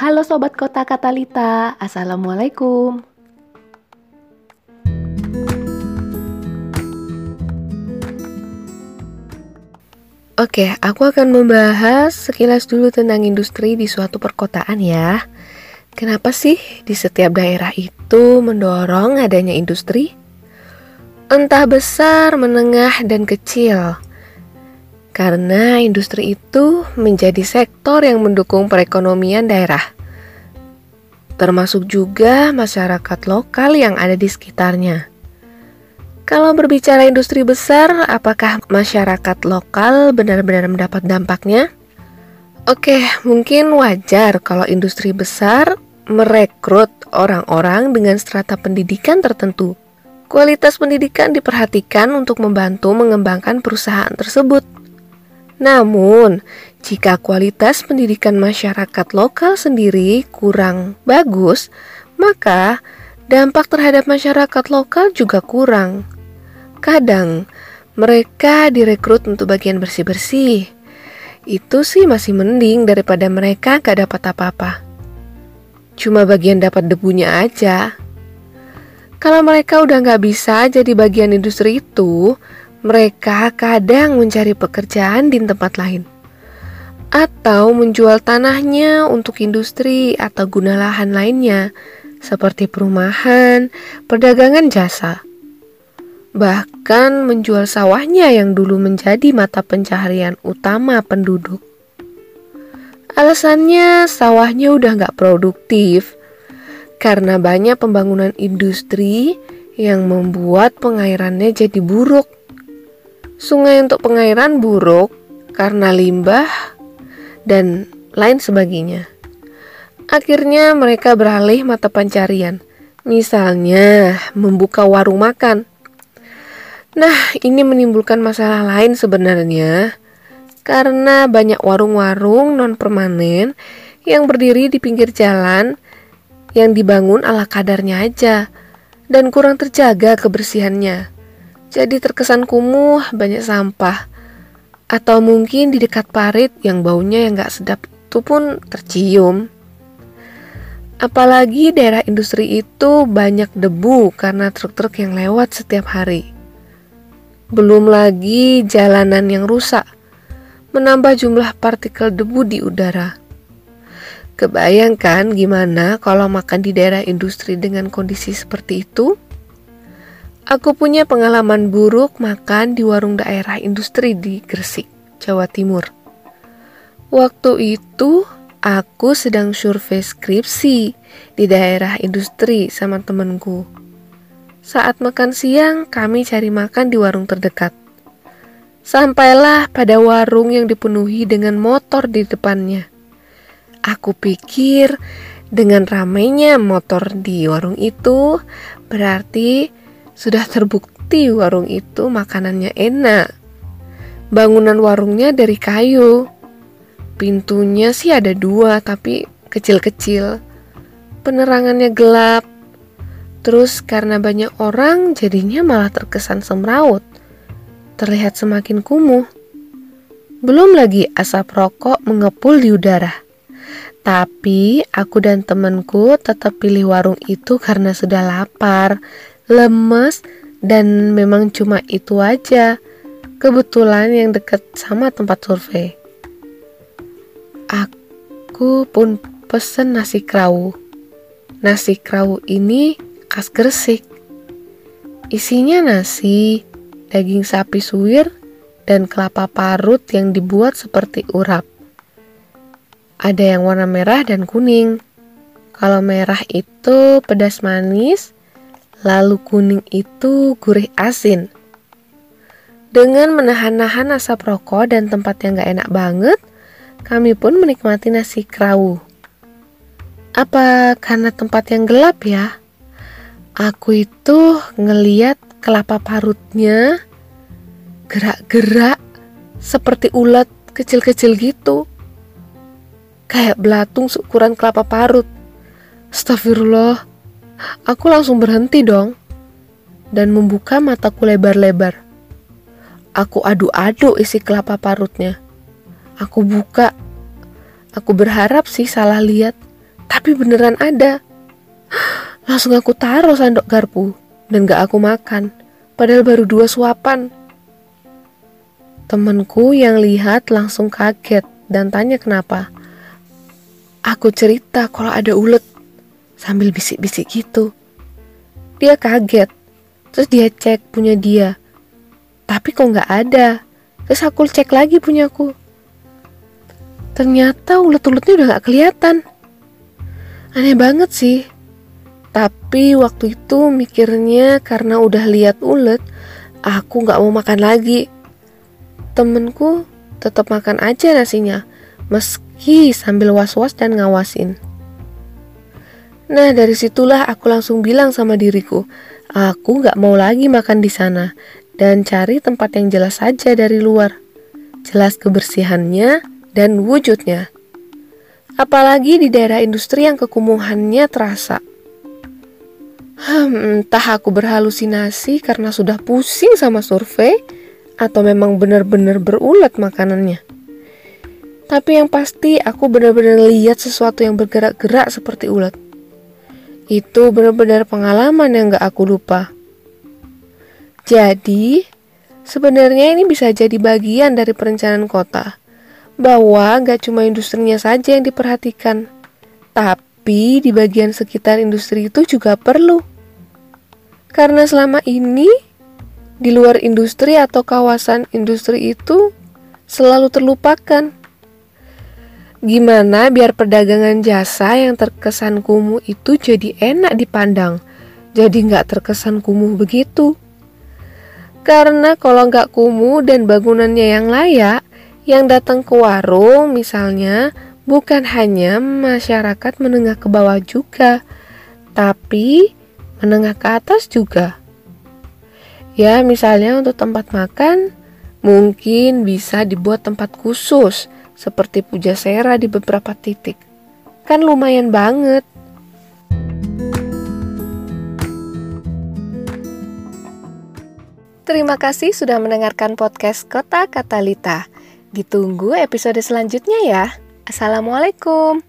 Halo Sobat Kota Katalita, Assalamualaikum. Oke, aku akan membahas sekilas dulu tentang industri di suatu perkotaan ya. Kenapa sih di setiap daerah itu mendorong adanya industri? Entah besar, menengah, dan kecil. Karena industri itu menjadi sektor yang mendukung perekonomian daerah. Termasuk juga masyarakat lokal yang ada di sekitarnya. Kalau berbicara industri besar, apakah masyarakat lokal benar-benar mendapat dampaknya? Oke, mungkin wajar kalau industri besar merekrut orang-orang dengan strata pendidikan tertentu. Kualitas pendidikan diperhatikan untuk membantu mengembangkan perusahaan tersebut. Namun, jika kualitas pendidikan masyarakat lokal sendiri kurang bagus, maka dampak terhadap masyarakat lokal juga kurang. Kadang mereka direkrut untuk bagian bersih-bersih. Itu sih masih mending daripada mereka gak dapat apa-apa. Cuma bagian dapat debunya aja. Kalau mereka udah gak bisa jadi bagian industri itu, mereka kadang mencari pekerjaan di tempat lain. Atau menjual tanahnya untuk industri atau guna lahan lainnya, seperti perumahan, perdagangan jasa bahkan menjual sawahnya yang dulu menjadi mata pencaharian utama penduduk. Alasannya sawahnya udah nggak produktif karena banyak pembangunan industri yang membuat pengairannya jadi buruk. Sungai untuk pengairan buruk karena limbah dan lain sebagainya. Akhirnya mereka beralih mata pencarian, misalnya membuka warung makan Nah, ini menimbulkan masalah lain sebenarnya karena banyak warung-warung non permanen yang berdiri di pinggir jalan yang dibangun ala kadarnya aja dan kurang terjaga kebersihannya. Jadi terkesan kumuh, banyak sampah. Atau mungkin di dekat parit yang baunya yang gak sedap itu pun tercium. Apalagi daerah industri itu banyak debu karena truk-truk yang lewat setiap hari. Belum lagi jalanan yang rusak, menambah jumlah partikel debu di udara. Kebayangkan gimana kalau makan di daerah industri dengan kondisi seperti itu? Aku punya pengalaman buruk makan di warung daerah industri di Gresik, Jawa Timur. Waktu itu aku sedang survei skripsi di daerah industri sama temenku. Saat makan siang, kami cari makan di warung terdekat. Sampailah pada warung yang dipenuhi dengan motor di depannya. Aku pikir dengan ramainya motor di warung itu berarti sudah terbukti warung itu makanannya enak. Bangunan warungnya dari kayu. Pintunya sih ada dua tapi kecil-kecil. Penerangannya gelap Terus karena banyak orang jadinya malah terkesan semraut. Terlihat semakin kumuh. Belum lagi asap rokok mengepul di udara. Tapi aku dan temanku tetap pilih warung itu karena sudah lapar, lemes, dan memang cuma itu aja. Kebetulan yang dekat sama tempat survei. Aku pun pesen nasi krawu. Nasi krawu ini khas Gresik. Isinya nasi, daging sapi suwir, dan kelapa parut yang dibuat seperti urap. Ada yang warna merah dan kuning. Kalau merah itu pedas manis, lalu kuning itu gurih asin. Dengan menahan-nahan asap rokok dan tempat yang gak enak banget, kami pun menikmati nasi kerawu. Apa karena tempat yang gelap ya? Aku itu ngeliat kelapa parutnya gerak-gerak seperti ulat kecil-kecil gitu. Kayak belatung seukuran kelapa parut. Astagfirullah. Aku langsung berhenti dong dan membuka mataku lebar-lebar. Aku adu-adu isi kelapa parutnya. Aku buka. Aku berharap sih salah lihat, Tapi beneran ada. Langsung aku taruh sendok garpu dan gak aku makan. Padahal baru dua suapan. Temenku yang lihat langsung kaget dan tanya kenapa. Aku cerita kalau ada ulet sambil bisik-bisik gitu. Dia kaget. Terus dia cek punya dia. Tapi kok nggak ada. Terus aku cek lagi punyaku. Ternyata ulet-uletnya udah nggak kelihatan. Aneh banget sih. Tapi waktu itu mikirnya karena udah lihat ulet, aku nggak mau makan lagi. Temenku tetap makan aja nasinya, meski sambil was-was dan ngawasin. Nah dari situlah aku langsung bilang sama diriku, aku gak mau lagi makan di sana dan cari tempat yang jelas saja dari luar. Jelas kebersihannya dan wujudnya. Apalagi di daerah industri yang kekumuhannya terasa. Hmm, entah aku berhalusinasi karena sudah pusing sama survei atau memang benar-benar berulat makanannya. Tapi yang pasti aku benar-benar lihat sesuatu yang bergerak-gerak seperti ulat. Itu benar-benar pengalaman yang gak aku lupa. Jadi, sebenarnya ini bisa jadi bagian dari perencanaan kota. Bahwa gak cuma industrinya saja yang diperhatikan, tapi di bagian sekitar industri itu juga perlu. Karena selama ini, di luar industri atau kawasan industri itu selalu terlupakan. Gimana biar perdagangan jasa yang terkesan kumuh itu jadi enak dipandang, jadi nggak terkesan kumuh begitu. Karena kalau nggak kumuh dan bangunannya yang layak, yang datang ke warung misalnya bukan hanya masyarakat menengah ke bawah juga, tapi menengah ke atas juga. Ya, misalnya untuk tempat makan, mungkin bisa dibuat tempat khusus seperti Pujasera di beberapa titik. Kan lumayan banget. Terima kasih sudah mendengarkan podcast Kota Katalita. Ditunggu episode selanjutnya ya. Assalamualaikum.